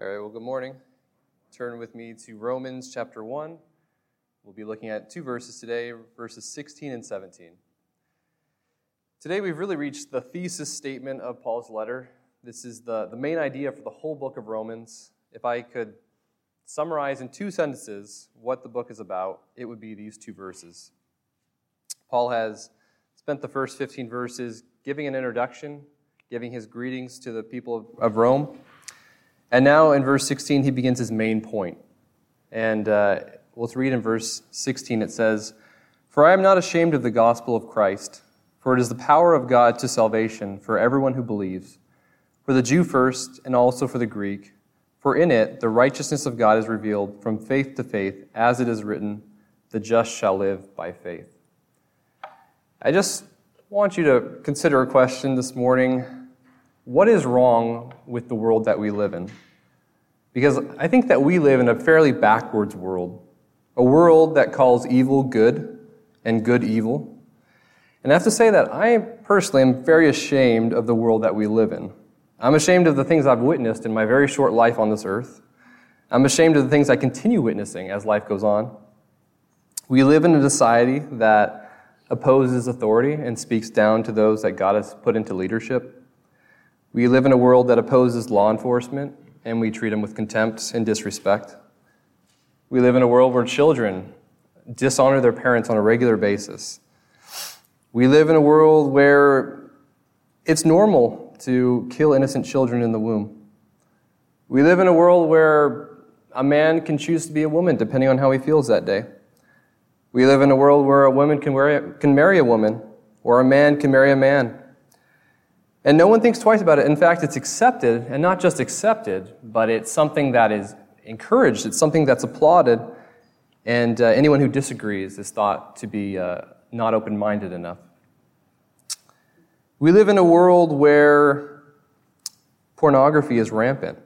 All right, well, good morning. Turn with me to Romans chapter 1. We'll be looking at two verses today, verses 16 and 17. Today, we've really reached the thesis statement of Paul's letter. This is the, the main idea for the whole book of Romans. If I could summarize in two sentences what the book is about, it would be these two verses. Paul has spent the first 15 verses giving an introduction, giving his greetings to the people of, of Rome. And now in verse 16, he begins his main point. And uh, let's read in verse 16. It says, For I am not ashamed of the gospel of Christ, for it is the power of God to salvation for everyone who believes, for the Jew first, and also for the Greek. For in it the righteousness of God is revealed from faith to faith, as it is written, The just shall live by faith. I just want you to consider a question this morning what is wrong with the world that we live in? Because I think that we live in a fairly backwards world, a world that calls evil good and good evil. And I have to say that I personally am very ashamed of the world that we live in. I'm ashamed of the things I've witnessed in my very short life on this earth. I'm ashamed of the things I continue witnessing as life goes on. We live in a society that opposes authority and speaks down to those that God has put into leadership. We live in a world that opposes law enforcement and we treat them with contempt and disrespect. We live in a world where children dishonor their parents on a regular basis. We live in a world where it's normal to kill innocent children in the womb. We live in a world where a man can choose to be a woman depending on how he feels that day. We live in a world where a woman can, can marry a woman, or a man can marry a man. And no one thinks twice about it. In fact, it's accepted, and not just accepted, but it's something that is encouraged. It's something that's applauded. And uh, anyone who disagrees is thought to be uh, not open minded enough. We live in a world where pornography is rampant.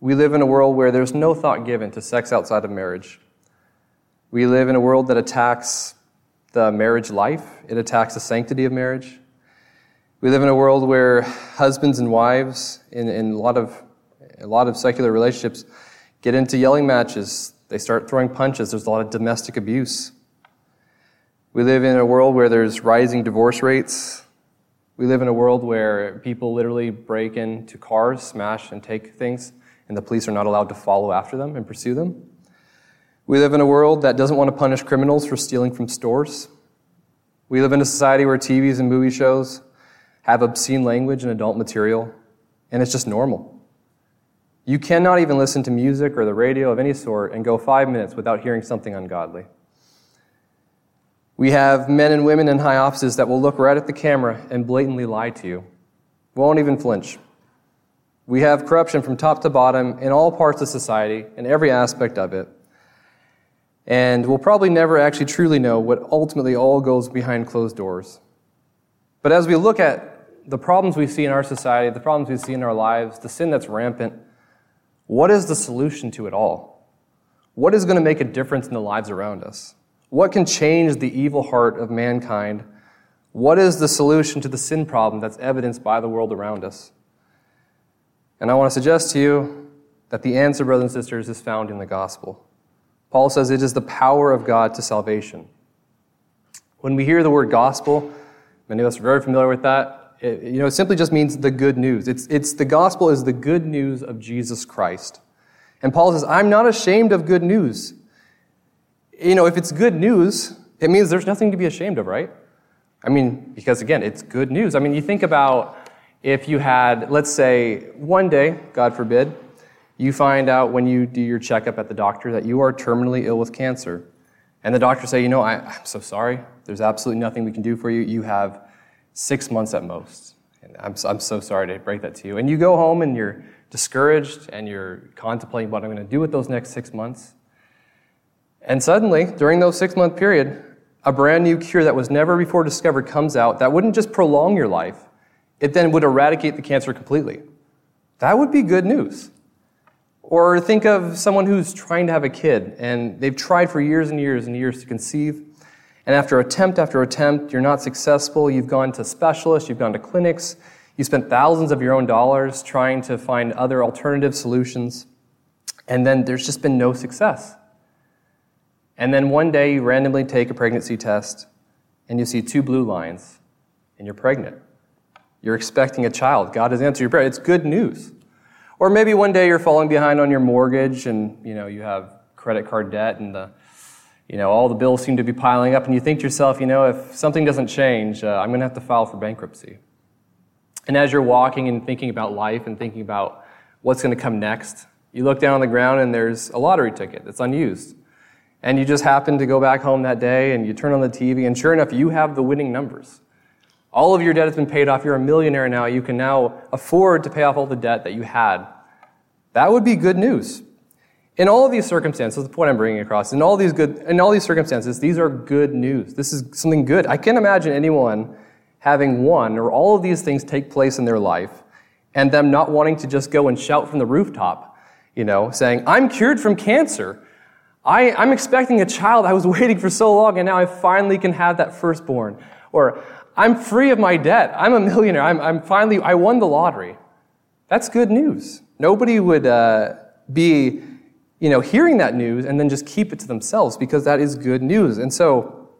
We live in a world where there's no thought given to sex outside of marriage. We live in a world that attacks the marriage life, it attacks the sanctity of marriage. We live in a world where husbands and wives, in, in a, lot of, a lot of secular relationships, get into yelling matches. They start throwing punches. There's a lot of domestic abuse. We live in a world where there's rising divorce rates. We live in a world where people literally break into cars, smash, and take things, and the police are not allowed to follow after them and pursue them. We live in a world that doesn't want to punish criminals for stealing from stores. We live in a society where TVs and movie shows have obscene language and adult material, and it's just normal. You cannot even listen to music or the radio of any sort and go five minutes without hearing something ungodly. We have men and women in high offices that will look right at the camera and blatantly lie to you, won't even flinch. We have corruption from top to bottom in all parts of society, in every aspect of it. And we'll probably never actually truly know what ultimately all goes behind closed doors. But as we look at the problems we see in our society, the problems we see in our lives, the sin that's rampant, what is the solution to it all? What is going to make a difference in the lives around us? What can change the evil heart of mankind? What is the solution to the sin problem that's evidenced by the world around us? And I want to suggest to you that the answer, brothers and sisters, is found in the gospel. Paul says it is the power of God to salvation. When we hear the word gospel, Many of us are very familiar with that. It, you know, it simply just means the good news. It's, it's the gospel is the good news of Jesus Christ. And Paul says, I'm not ashamed of good news. You know, if it's good news, it means there's nothing to be ashamed of, right? I mean, because again, it's good news. I mean, you think about if you had, let's say, one day, God forbid, you find out when you do your checkup at the doctor that you are terminally ill with cancer. And the doctor say, you know, I, I'm so sorry. There's absolutely nothing we can do for you. You have six months at most. And I'm, I'm so sorry to break that to you. And you go home and you're discouraged and you're contemplating what I'm going to do with those next six months. And suddenly, during those six month period, a brand new cure that was never before discovered comes out that wouldn't just prolong your life, it then would eradicate the cancer completely. That would be good news. Or think of someone who's trying to have a kid and they've tried for years and years and years to conceive. And after attempt after attempt, you're not successful. You've gone to specialists, you've gone to clinics, you spent thousands of your own dollars trying to find other alternative solutions. And then there's just been no success. And then one day you randomly take a pregnancy test and you see two blue lines and you're pregnant. You're expecting a child. God has answered your prayer. It's good news. Or maybe one day you're falling behind on your mortgage and you know you have credit card debt and the you know all the bills seem to be piling up and you think to yourself, you know, if something doesn't change, uh, I'm going to have to file for bankruptcy. And as you're walking and thinking about life and thinking about what's going to come next, you look down on the ground and there's a lottery ticket that's unused. And you just happen to go back home that day and you turn on the TV, and sure enough, you have the winning numbers. All of your debt has been paid off. You're a millionaire now. You can now afford to pay off all the debt that you had. That would be good news. In all these circumstances, the point I'm bringing across, in all these good, in all these circumstances, these are good news. This is something good. I can't imagine anyone having one or all of these things take place in their life and them not wanting to just go and shout from the rooftop, you know, saying, I'm cured from cancer. I, I'm expecting a child. I was waiting for so long and now I finally can have that firstborn. Or, I'm free of my debt. I'm a millionaire. I'm, I'm finally, I won the lottery. That's good news. Nobody would uh, be, you know, hearing that news and then just keep it to themselves because that is good news. And so,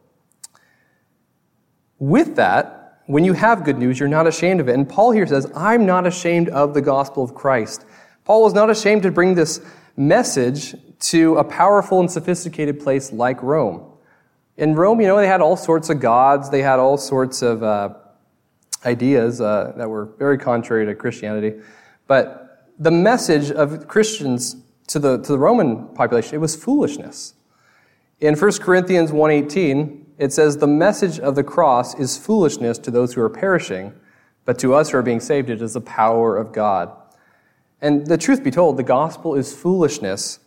with that, when you have good news, you're not ashamed of it. And Paul here says, I'm not ashamed of the gospel of Christ. Paul was not ashamed to bring this message to a powerful and sophisticated place like Rome. In Rome, you know, they had all sorts of gods, they had all sorts of uh, ideas uh, that were very contrary to Christianity. But the message of Christians to the, to the Roman population, it was foolishness. In 1 Corinthians 1.18, it says, The message of the cross is foolishness to those who are perishing, but to us who are being saved, it is the power of God. And the truth be told, the gospel is foolishness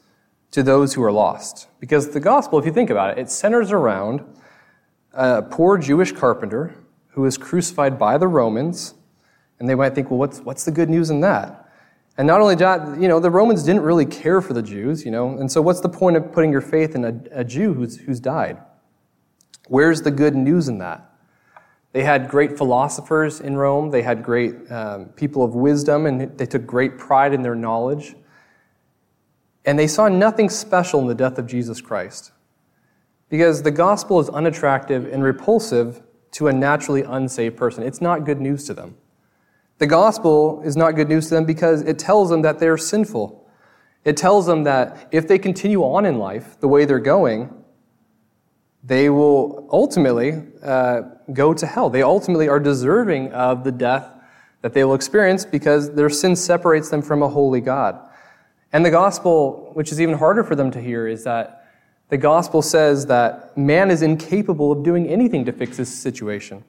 to those who are lost. Because the gospel, if you think about it, it centers around a poor Jewish carpenter who was crucified by the Romans. And they might think, well, what's, what's the good news in that? And not only that, you know, the Romans didn't really care for the Jews, you know, and so what's the point of putting your faith in a, a Jew who's, who's died? Where's the good news in that? They had great philosophers in Rome. They had great um, people of wisdom, and they took great pride in their knowledge. And they saw nothing special in the death of Jesus Christ. Because the gospel is unattractive and repulsive to a naturally unsaved person. It's not good news to them. The gospel is not good news to them because it tells them that they're sinful. It tells them that if they continue on in life the way they're going, they will ultimately uh, go to hell. They ultimately are deserving of the death that they will experience because their sin separates them from a holy God. And the gospel, which is even harder for them to hear, is that the gospel says that man is incapable of doing anything to fix his situation.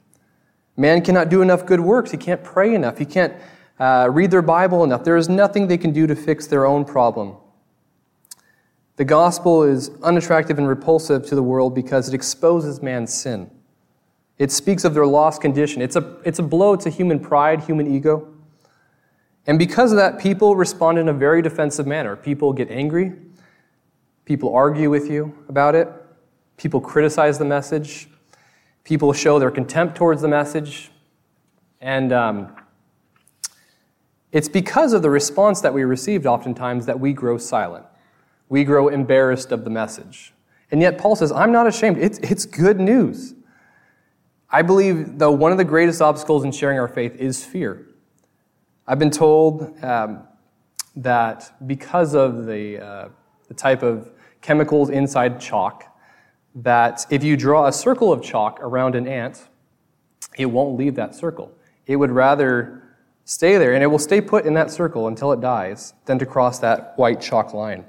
Man cannot do enough good works. He can't pray enough. He can't uh, read their Bible enough. There is nothing they can do to fix their own problem. The gospel is unattractive and repulsive to the world because it exposes man's sin. It speaks of their lost condition. It's a, it's a blow to human pride, human ego. And because of that, people respond in a very defensive manner. People get angry. People argue with you about it. People criticize the message. People show their contempt towards the message. And um, it's because of the response that we received oftentimes that we grow silent we grow embarrassed of the message. And yet, Paul says, I'm not ashamed. It's, it's good news. I believe, though, one of the greatest obstacles in sharing our faith is fear. I've been told um, that because of the, uh, the type of chemicals inside chalk, that if you draw a circle of chalk around an ant, it won't leave that circle. It would rather stay there, and it will stay put in that circle until it dies than to cross that white chalk line.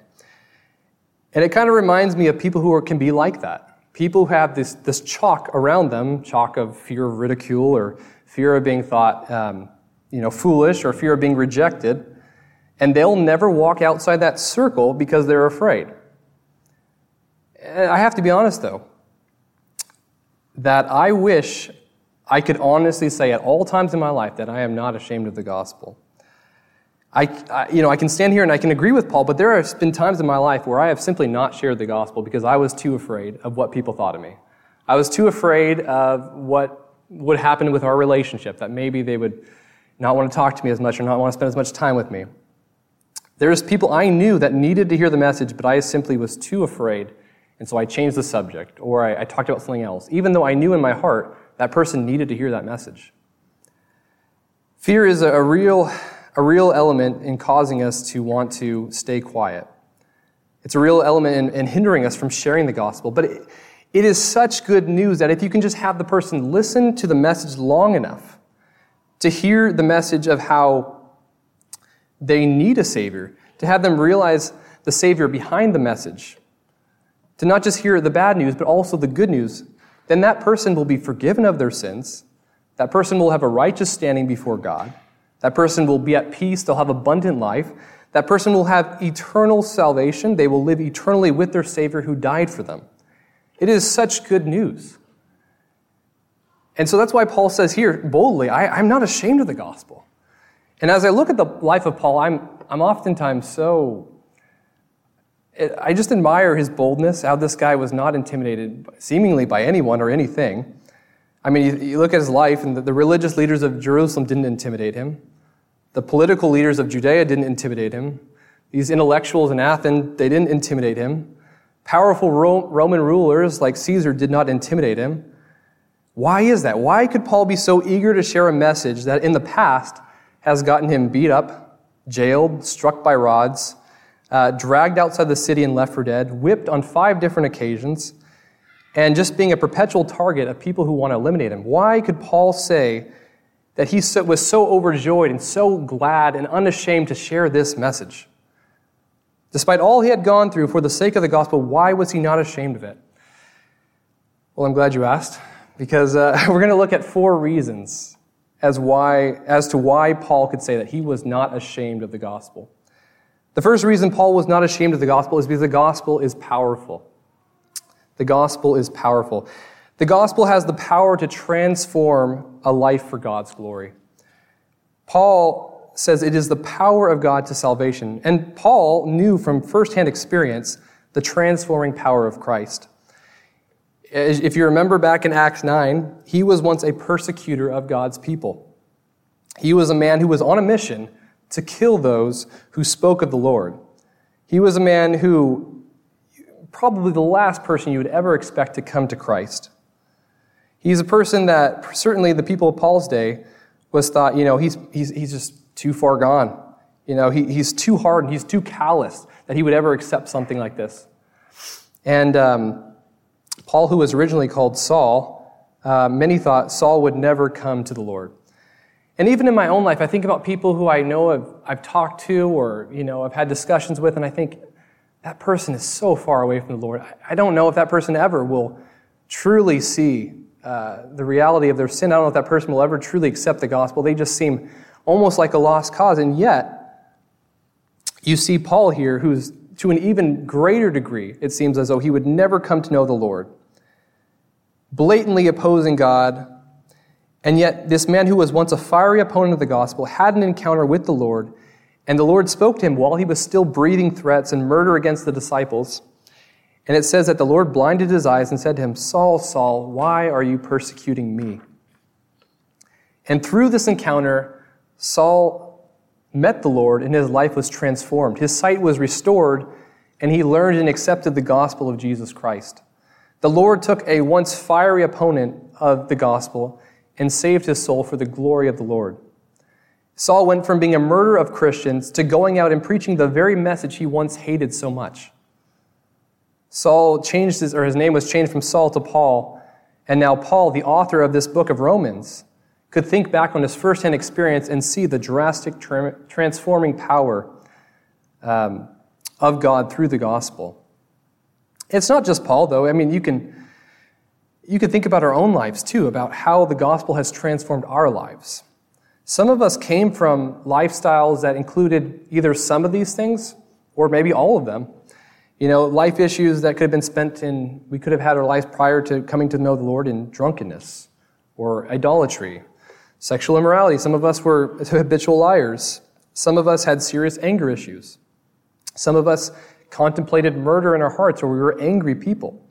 And it kind of reminds me of people who are, can be like that. People who have this, this chalk around them, chalk of fear of ridicule or fear of being thought um, you know, foolish or fear of being rejected, and they'll never walk outside that circle because they're afraid. And I have to be honest, though, that I wish I could honestly say at all times in my life that I am not ashamed of the gospel. I, I, you know, I can stand here and I can agree with Paul, but there have been times in my life where I have simply not shared the gospel because I was too afraid of what people thought of me. I was too afraid of what would happen with our relationship, that maybe they would not want to talk to me as much or not want to spend as much time with me. There's people I knew that needed to hear the message, but I simply was too afraid, and so I changed the subject, or I, I talked about something else, even though I knew in my heart that person needed to hear that message. Fear is a, a real, a real element in causing us to want to stay quiet. It's a real element in, in hindering us from sharing the gospel. But it, it is such good news that if you can just have the person listen to the message long enough to hear the message of how they need a Savior, to have them realize the Savior behind the message, to not just hear the bad news, but also the good news, then that person will be forgiven of their sins that person will have a righteous standing before God. That person will be at peace. They'll have abundant life. That person will have eternal salvation. They will live eternally with their Savior who died for them. It is such good news. And so that's why Paul says here boldly, I, am not ashamed of the gospel. And as I look at the life of Paul, I'm, I'm oftentimes so. I just admire his boldness, how this guy was not intimidated seemingly by anyone or anything. I mean, you, look at his life, and the religious leaders of Jerusalem didn't intimidate him. The political leaders of Judea didn't intimidate him. These intellectuals in Athens, they didn't intimidate him. Powerful Roman rulers like Caesar did not intimidate him. Why is that? Why could Paul be so eager to share a message that in the past has gotten him beat up, jailed, struck by rods, uh, dragged outside the city and left for dead, whipped on five different occasions, and just being a perpetual target of people who want to eliminate him. Why could Paul say that he was so overjoyed and so glad and unashamed to share this message? Despite all he had gone through for the sake of the gospel, why was he not ashamed of it? Well, I'm glad you asked, because uh, we're going to look at four reasons as, why, as to why Paul could say that he was not ashamed of the gospel. The first reason Paul was not ashamed of the gospel is because the gospel is powerful. The gospel is powerful. The gospel has the power to transform a life for God's glory. Paul says it is the power of God to salvation. And Paul knew from firsthand experience the transforming power of Christ. If you remember back in Acts 9, he was once a persecutor of God's people. He was a man who was on a mission to kill those who spoke of the Lord. He was a man who probably the last person you would ever expect to come to Christ. He's a person that certainly the people of Paul's day was thought, you know, he's, he's, he's just too far gone. You know, he, he's too hard and he's too callous that he would ever accept something like this. And um, Paul, who was originally called Saul, uh, many thought Saul would never come to the Lord. And even in my own life, I think about people who I know I've, I've talked to or, you know, I've had discussions with, and I think, that person is so far away from the Lord. I don't know if that person ever will truly see uh, the reality of their sin. I don't know if that person will ever truly accept the gospel. They just seem almost like a lost cause. And yet, you see Paul here, who's to an even greater degree, it seems as though he would never come to know the Lord, blatantly opposing God. And yet, this man who was once a fiery opponent of the gospel had an encounter with the Lord and the Lord spoke to him while he was still breathing threats and murder against the disciples. And it says that the Lord blinded his eyes and said to him, Saul, Saul, why are you persecuting me? And through this encounter, Saul met the Lord and his life was transformed. His sight was restored and he learned and accepted the gospel of Jesus Christ. The Lord took a once fiery opponent of the gospel and saved his soul for the glory of the Lord. Saul went from being a murderer of Christians to going out and preaching the very message he once hated so much. Saul changed his, or his name was changed from Saul to Paul, and now Paul, the author of this book of Romans, could think back on his firsthand experience and see the drastic tra- transforming power um, of God through the gospel. It's not just Paul, though. I mean, you can you can think about our own lives too, about how the gospel has transformed our lives. Some of us came from lifestyles that included either some of these things or maybe all of them. You know, life issues that could have been spent in, we could have had our lives prior to coming to know the Lord in drunkenness or idolatry, sexual immorality. Some of us were habitual liars. Some of us had serious anger issues. Some of us contemplated murder in our hearts or we were angry people.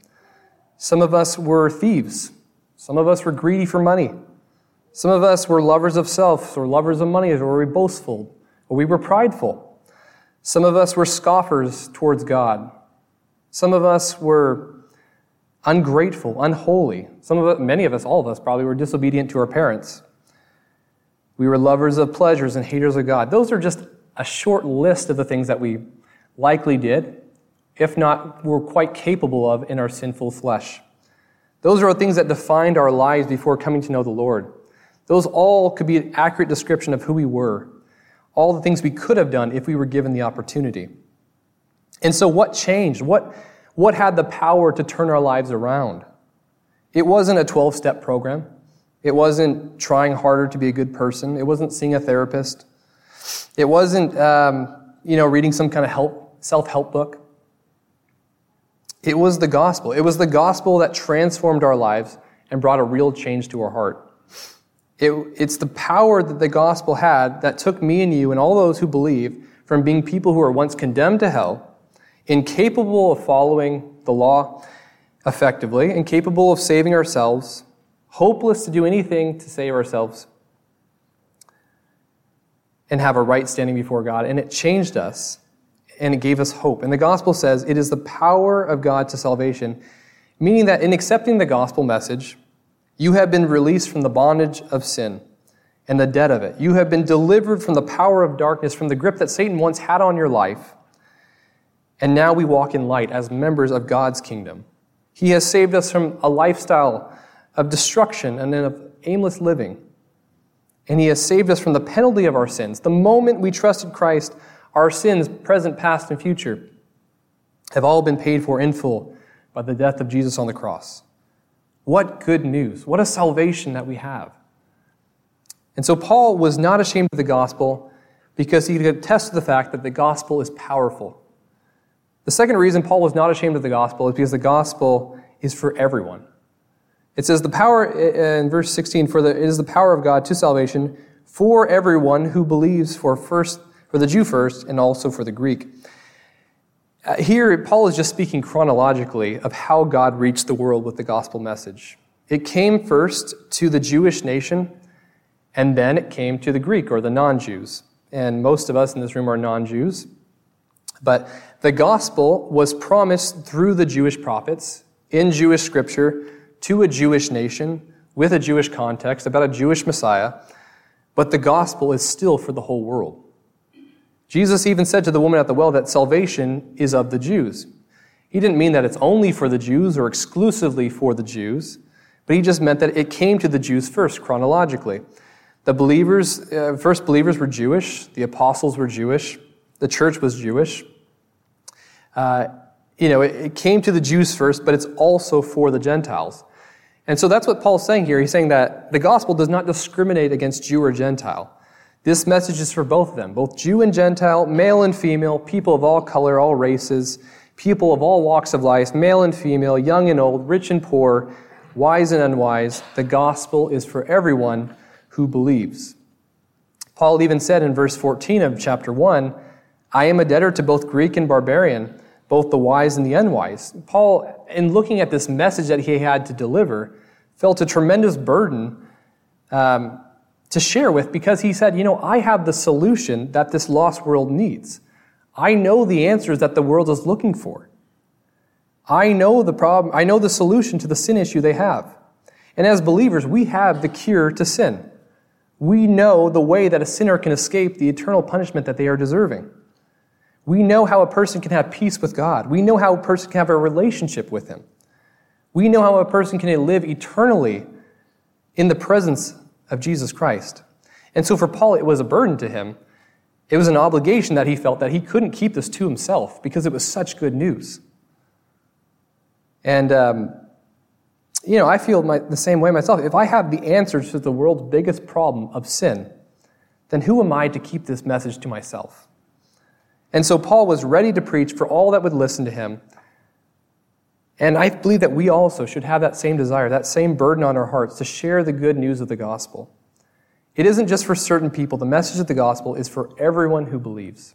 Some of us were thieves. Some of us were greedy for money. Some of us were lovers of self, or lovers of money, or we boastful, or we were prideful. Some of us were scoffers towards God. Some of us were ungrateful, unholy. Some of us, many of us, all of us probably were disobedient to our parents. We were lovers of pleasures and haters of God. Those are just a short list of the things that we likely did, if not were quite capable of in our sinful flesh. Those are things that defined our lives before coming to know the Lord. Those all could be an accurate description of who we were, all the things we could have done if we were given the opportunity. And so, what changed? What, what had the power to turn our lives around? It wasn't a 12 step program. It wasn't trying harder to be a good person. It wasn't seeing a therapist. It wasn't, um, you know, reading some kind of help, self help book. It was the gospel. It was the gospel that transformed our lives and brought a real change to our heart. It, it's the power that the gospel had that took me and you and all those who believe from being people who were once condemned to hell, incapable of following the law effectively, incapable of saving ourselves, hopeless to do anything to save ourselves, and have a right standing before God. And it changed us and it gave us hope. And the gospel says it is the power of God to salvation, meaning that in accepting the gospel message, you have been released from the bondage of sin and the debt of it. You have been delivered from the power of darkness, from the grip that Satan once had on your life. And now we walk in light as members of God's kingdom. He has saved us from a lifestyle of destruction and of aimless living. And He has saved us from the penalty of our sins. The moment we trusted Christ, our sins, present, past, and future, have all been paid for in full by the death of Jesus on the cross. What good news! What a salvation that we have. And so Paul was not ashamed of the gospel because he could attest to the fact that the gospel is powerful. The second reason Paul was not ashamed of the gospel is because the gospel is for everyone. It says the power in verse 16 for the it is the power of God to salvation for everyone who believes for first for the Jew first and also for the Greek. Uh, here, Paul is just speaking chronologically of how God reached the world with the gospel message. It came first to the Jewish nation, and then it came to the Greek or the non Jews. And most of us in this room are non Jews. But the gospel was promised through the Jewish prophets in Jewish scripture to a Jewish nation with a Jewish context about a Jewish Messiah. But the gospel is still for the whole world. Jesus even said to the woman at the well that salvation is of the Jews. He didn't mean that it's only for the Jews or exclusively for the Jews, but he just meant that it came to the Jews first, chronologically. The believers, uh, first believers were Jewish, the apostles were Jewish, the church was Jewish. Uh, you know, it, it came to the Jews first, but it's also for the Gentiles. And so that's what Paul's saying here. He's saying that the gospel does not discriminate against Jew or Gentile. This message is for both of them, both Jew and Gentile, male and female, people of all color, all races, people of all walks of life, male and female, young and old, rich and poor, wise and unwise. The gospel is for everyone who believes. Paul even said in verse 14 of chapter 1 I am a debtor to both Greek and barbarian, both the wise and the unwise. Paul, in looking at this message that he had to deliver, felt a tremendous burden um, to share with because he said, You know, I have the solution that this lost world needs. I know the answers that the world is looking for. I know the problem, I know the solution to the sin issue they have. And as believers, we have the cure to sin. We know the way that a sinner can escape the eternal punishment that they are deserving. We know how a person can have peace with God. We know how a person can have a relationship with Him. We know how a person can live eternally in the presence of Jesus Christ. And so for Paul, it was a burden to him. It was an obligation that he felt that he couldn't keep this to himself because it was such good news. And, um, you know, I feel my, the same way myself. If I have the answers to the world's biggest problem of sin, then who am I to keep this message to myself? And so Paul was ready to preach for all that would listen to him. And I believe that we also should have that same desire, that same burden on our hearts to share the good news of the gospel. It isn't just for certain people, the message of the gospel is for everyone who believes.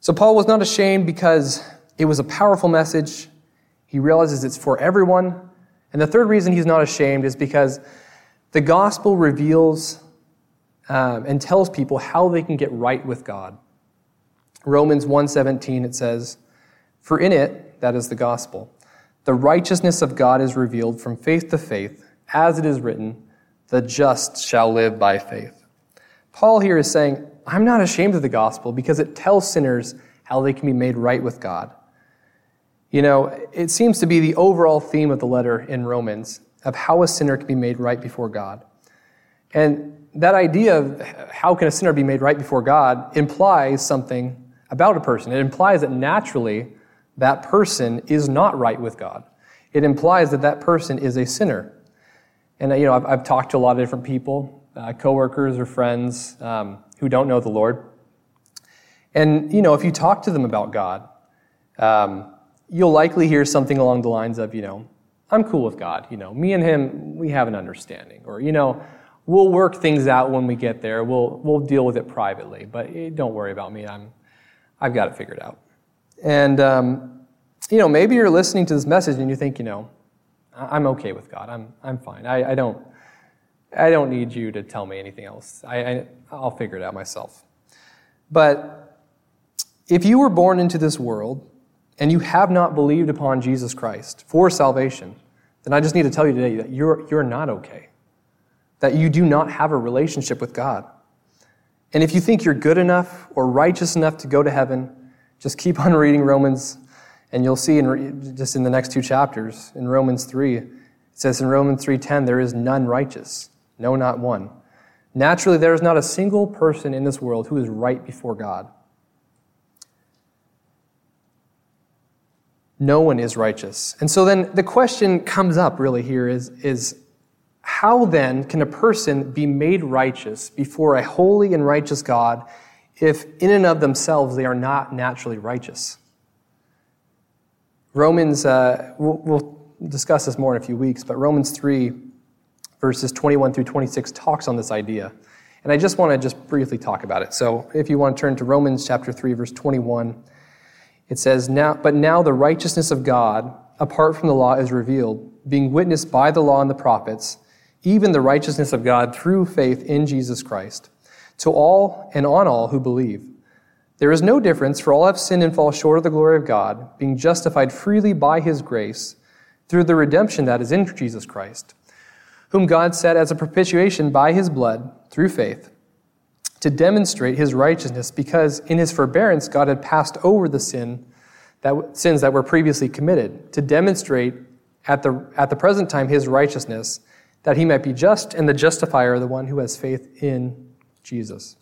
So Paul was not ashamed because it was a powerful message. He realizes it's for everyone. And the third reason he's not ashamed is because the gospel reveals um, and tells people how they can get right with God. Romans 1:17 it says, "For in it, that is the gospel, the righteousness of God is revealed from faith to faith, as it is written, the just shall live by faith." Paul here is saying, I'm not ashamed of the gospel because it tells sinners how they can be made right with God. You know, it seems to be the overall theme of the letter in Romans of how a sinner can be made right before God. And that idea of how can a sinner be made right before God implies something about a person. It implies that naturally that person is not right with God. It implies that that person is a sinner. And, you know, I've, I've talked to a lot of different people, uh, coworkers or friends um, who don't know the Lord. And, you know, if you talk to them about God, um, you'll likely hear something along the lines of, you know, I'm cool with God. You know, me and him, we have an understanding. Or, you know, we'll work things out when we get there. We'll, we'll deal with it privately. But eh, don't worry about me. I'm, I've got it figured out. And, um, you know, maybe you're listening to this message and you think, you know, I'm okay with God. I'm, I'm fine. I, I, don't, I don't need you to tell me anything else. I, I, I'll figure it out myself. But if you were born into this world and you have not believed upon Jesus Christ for salvation, then I just need to tell you today that you're, you're not okay. That you do not have a relationship with God. And if you think you're good enough or righteous enough to go to heaven, just keep on reading Romans, and you'll see in, just in the next two chapters, in Romans 3, it says in Romans 3.10, there is none righteous, no, not one. Naturally, there is not a single person in this world who is right before God. No one is righteous. And so then the question comes up really here is, is how then can a person be made righteous before a holy and righteous God if in and of themselves they are not naturally righteous? Romans, uh, we'll, we'll discuss this more in a few weeks, but Romans 3, verses 21 through 26 talks on this idea. And I just want to just briefly talk about it. So if you want to turn to Romans chapter 3, verse 21, it says, now, But now the righteousness of God, apart from the law, is revealed, being witnessed by the law and the prophets, even the righteousness of God through faith in Jesus Christ, to all and on all who believe. There is no difference, for all have sinned and fall short of the glory of God, being justified freely by his grace through the redemption that is in Jesus Christ, whom God set as a propitiation by his blood through faith to demonstrate his righteousness because in his forbearance God had passed over the sin that sins that were previously committed to demonstrate at the at the present time his righteousness that he might be just and the justifier of the one who has faith in Jesus.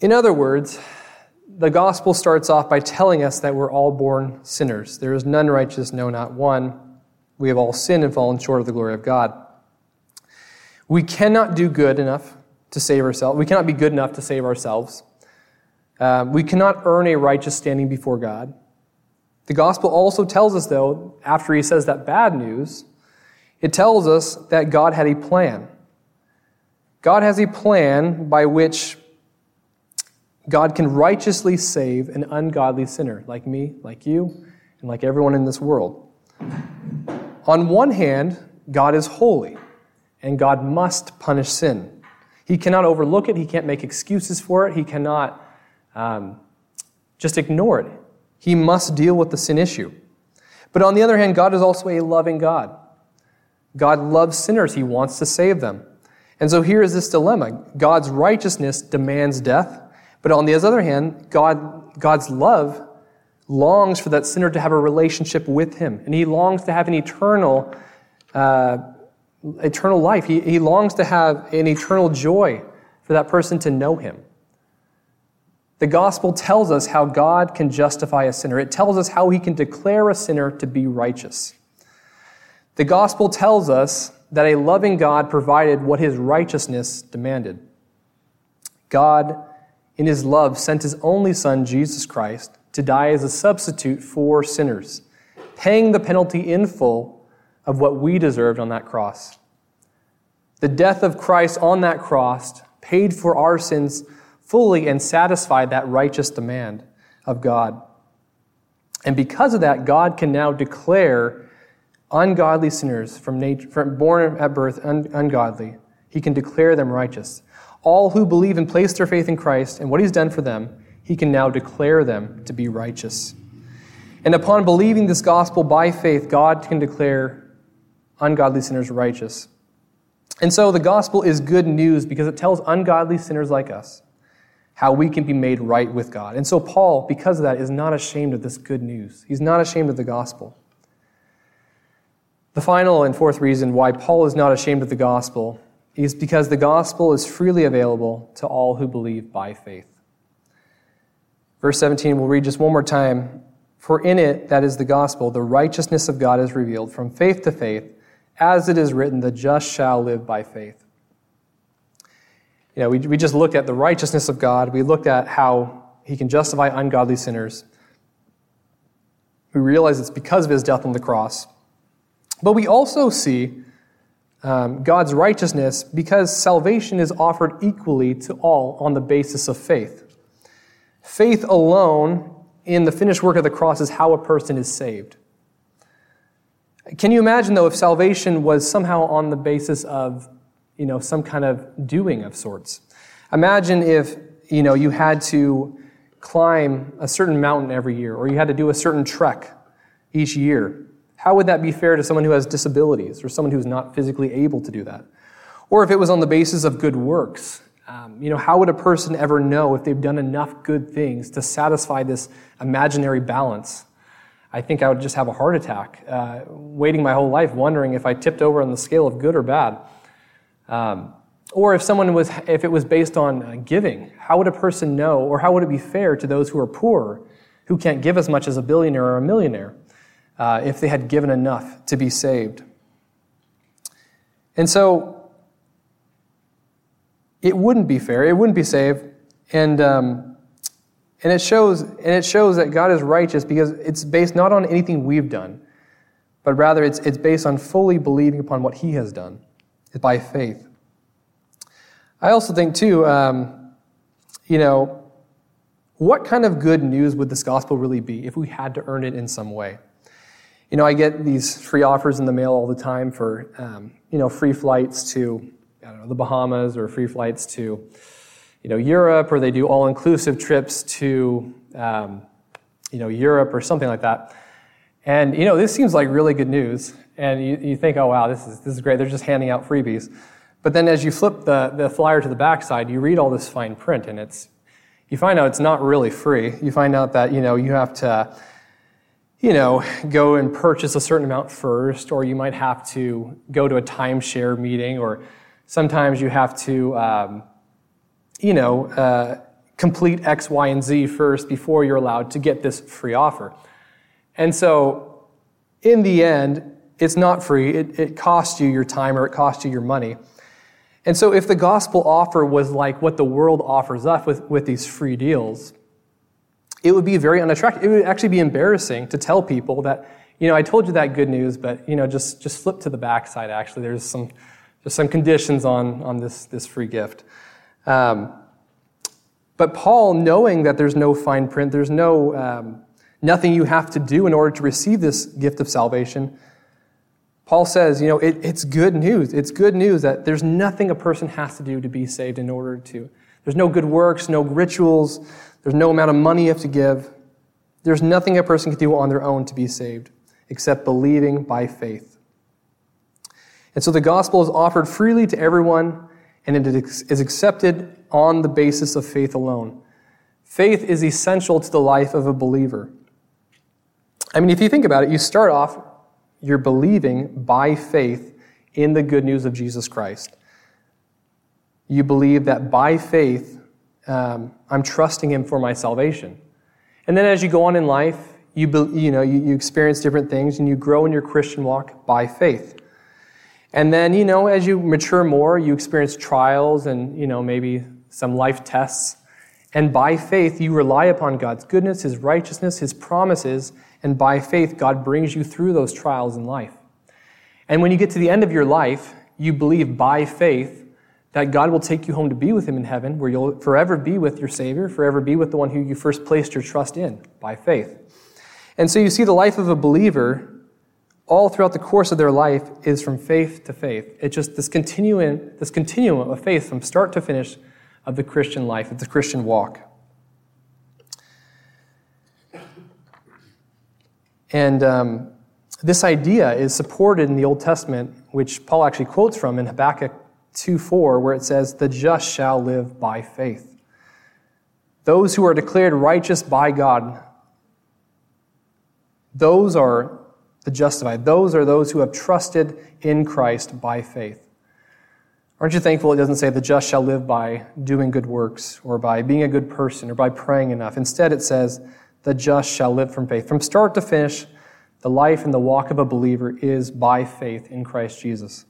In other words, the gospel starts off by telling us that we're all born sinners. There is none righteous, no, not one. We have all sinned and fallen short of the glory of God. We cannot do good enough to save ourselves. We cannot be good enough to save ourselves. Um, we cannot earn a righteous standing before God. The gospel also tells us, though, after he says that bad news, it tells us that God had a plan. God has a plan by which God can righteously save an ungodly sinner like me, like you, and like everyone in this world. On one hand, God is holy, and God must punish sin. He cannot overlook it. He can't make excuses for it. He cannot um, just ignore it. He must deal with the sin issue. But on the other hand, God is also a loving God. God loves sinners, He wants to save them. And so here is this dilemma God's righteousness demands death, but on the other hand, God, God's love longs for that sinner to have a relationship with Him, and He longs to have an eternal uh, eternal life. He, he longs to have an eternal joy for that person to know him. The gospel tells us how God can justify a sinner. It tells us how he can declare a sinner to be righteous. The gospel tells us that a loving God provided what his righteousness demanded. God, in his love, sent his only Son, Jesus Christ, to die as a substitute for sinners, paying the penalty in full of what we deserved on that cross. The death of Christ on that cross paid for our sins fully and satisfied that righteous demand of God. And because of that, God can now declare ungodly sinners from nature, from born at birth un, ungodly. He can declare them righteous. All who believe and place their faith in Christ and what He's done for them, he can now declare them to be righteous. And upon believing this gospel by faith, God can declare ungodly sinners righteous. And so the gospel is good news because it tells ungodly sinners like us how we can be made right with God. And so Paul, because of that, is not ashamed of this good news. He's not ashamed of the gospel. The final and fourth reason why Paul is not ashamed of the gospel is because the gospel is freely available to all who believe by faith. Verse 17, we'll read just one more time. For in it, that is the gospel, the righteousness of God is revealed from faith to faith, as it is written, the just shall live by faith. You know, we, we just looked at the righteousness of God. We looked at how he can justify ungodly sinners. We realize it's because of his death on the cross. But we also see um, God's righteousness because salvation is offered equally to all on the basis of faith. Faith alone in the finished work of the cross is how a person is saved. Can you imagine, though, if salvation was somehow on the basis of, you know, some kind of doing of sorts? Imagine if, you know, you had to climb a certain mountain every year, or you had to do a certain trek each year. How would that be fair to someone who has disabilities or someone who's not physically able to do that? Or if it was on the basis of good works, um, you know, how would a person ever know if they've done enough good things to satisfy this imaginary balance? I think I would just have a heart attack, uh, waiting my whole life, wondering if I tipped over on the scale of good or bad. Um, or if someone was, if it was based on uh, giving, how would a person know, or how would it be fair to those who are poor, who can't give as much as a billionaire or a millionaire? Uh, if they had given enough to be saved. And so it wouldn't be fair. It wouldn't be saved. And, um, and, it shows, and it shows that God is righteous because it's based not on anything we've done, but rather it's, it's based on fully believing upon what He has done by faith. I also think, too, um, you know, what kind of good news would this gospel really be if we had to earn it in some way? You know, I get these free offers in the mail all the time for, um, you know, free flights to, I don't know, the Bahamas or free flights to, you know, Europe, or they do all-inclusive trips to, um, you know, Europe or something like that. And, you know, this seems like really good news. And you, you think, oh, wow, this is, this is great. They're just handing out freebies. But then as you flip the, the flyer to the backside, you read all this fine print, and it's, you find out it's not really free. You find out that, you know, you have to, you know, go and purchase a certain amount first, or you might have to go to a timeshare meeting, or sometimes you have to, um, you know, uh, complete X, Y, and Z first before you're allowed to get this free offer. And so, in the end, it's not free. It, it costs you your time or it costs you your money. And so, if the gospel offer was like what the world offers us with, with these free deals, it would be very unattractive. It would actually be embarrassing to tell people that, you know, I told you that good news, but, you know, just, just flip to the backside, actually. There's some, there's some conditions on, on this, this free gift. Um, but Paul, knowing that there's no fine print, there's no, um, nothing you have to do in order to receive this gift of salvation, Paul says, you know, it, it's good news. It's good news that there's nothing a person has to do to be saved in order to. There's no good works, no rituals, there's no amount of money you have to give. There's nothing a person can do on their own to be saved except believing by faith. And so the gospel is offered freely to everyone, and it is accepted on the basis of faith alone. Faith is essential to the life of a believer. I mean, if you think about it, you start off, you're believing by faith in the good news of Jesus Christ. You believe that by faith, um, I'm trusting Him for my salvation. And then as you go on in life, you, you, know, you, you experience different things and you grow in your Christian walk by faith. And then, you know, as you mature more, you experience trials and, you know, maybe some life tests. And by faith, you rely upon God's goodness, His righteousness, His promises, and by faith, God brings you through those trials in life. And when you get to the end of your life, you believe by faith that God will take you home to be with Him in heaven, where you'll forever be with your Savior, forever be with the one who you first placed your trust in by faith. And so you see, the life of a believer, all throughout the course of their life, is from faith to faith. It's just this continuum, this continuum of faith from start to finish of the Christian life, of the Christian walk. And um, this idea is supported in the Old Testament, which Paul actually quotes from in Habakkuk 2 4, where it says, The just shall live by faith. Those who are declared righteous by God, those are the justified. Those are those who have trusted in Christ by faith. Aren't you thankful it doesn't say the just shall live by doing good works or by being a good person or by praying enough? Instead, it says the just shall live from faith. From start to finish, the life and the walk of a believer is by faith in Christ Jesus.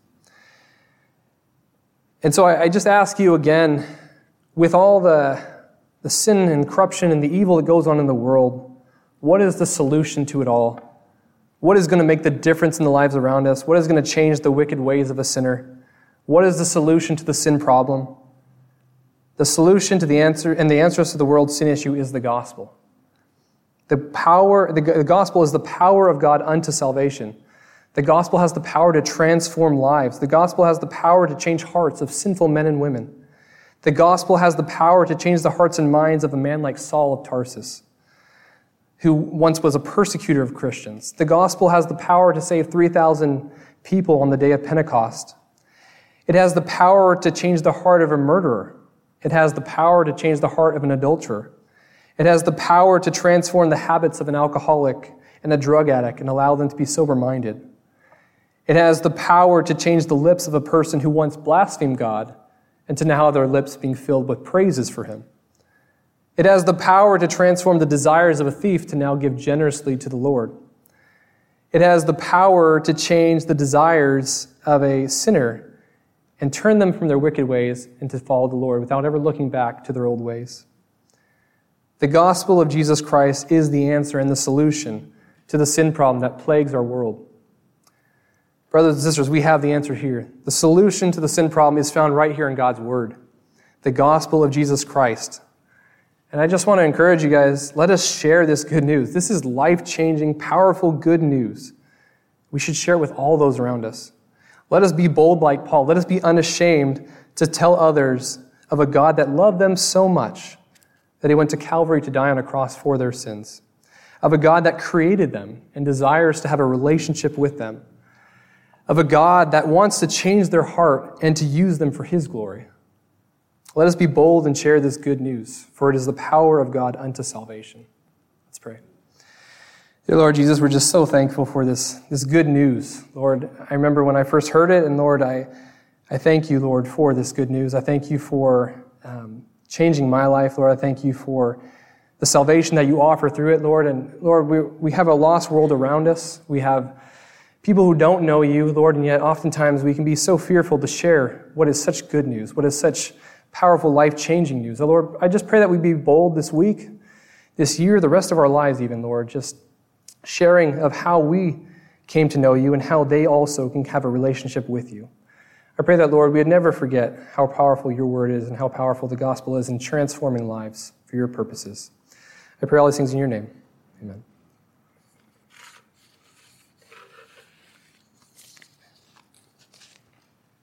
And so I, I just ask you again, with all the, the sin and corruption and the evil that goes on in the world, what is the solution to it all? What is going to make the difference in the lives around us? What is going to change the wicked ways of a sinner? What is the solution to the sin problem? The solution to the answer and the answers to the world's sin issue is the gospel. The power, the gospel is the power of God unto salvation. The gospel has the power to transform lives. The gospel has the power to change hearts of sinful men and women. The gospel has the power to change the hearts and minds of a man like Saul of Tarsus, who once was a persecutor of Christians. The gospel has the power to save 3,000 people on the day of Pentecost. It has the power to change the heart of a murderer. It has the power to change the heart of an adulterer. It has the power to transform the habits of an alcoholic and a drug addict and allow them to be sober minded. It has the power to change the lips of a person who once blasphemed God and to now have their lips being filled with praises for him. It has the power to transform the desires of a thief to now give generously to the Lord. It has the power to change the desires of a sinner and turn them from their wicked ways and to follow the Lord without ever looking back to their old ways. The gospel of Jesus Christ is the answer and the solution to the sin problem that plagues our world. Brothers and sisters, we have the answer here. The solution to the sin problem is found right here in God's Word the gospel of Jesus Christ. And I just want to encourage you guys let us share this good news. This is life changing, powerful good news. We should share it with all those around us. Let us be bold like Paul. Let us be unashamed to tell others of a God that loved them so much that he went to Calvary to die on a cross for their sins, of a God that created them and desires to have a relationship with them, of a God that wants to change their heart and to use them for his glory. Let us be bold and share this good news, for it is the power of God unto salvation. Let's pray. Dear Lord Jesus, we're just so thankful for this, this good news. Lord, I remember when I first heard it, and Lord, I, I thank you, Lord, for this good news. I thank you for um, changing my life, Lord. I thank you for the salvation that you offer through it, Lord. And Lord, we, we have a lost world around us. We have people who don't know you, Lord, and yet oftentimes we can be so fearful to share what is such good news, what is such powerful, life changing news. Lord, I just pray that we be bold this week, this year, the rest of our lives, even, Lord. Just sharing of how we came to know you and how they also can have a relationship with you. I pray that, Lord, we would never forget how powerful your word is and how powerful the gospel is in transforming lives for your purposes. I pray all these things in your name. Amen.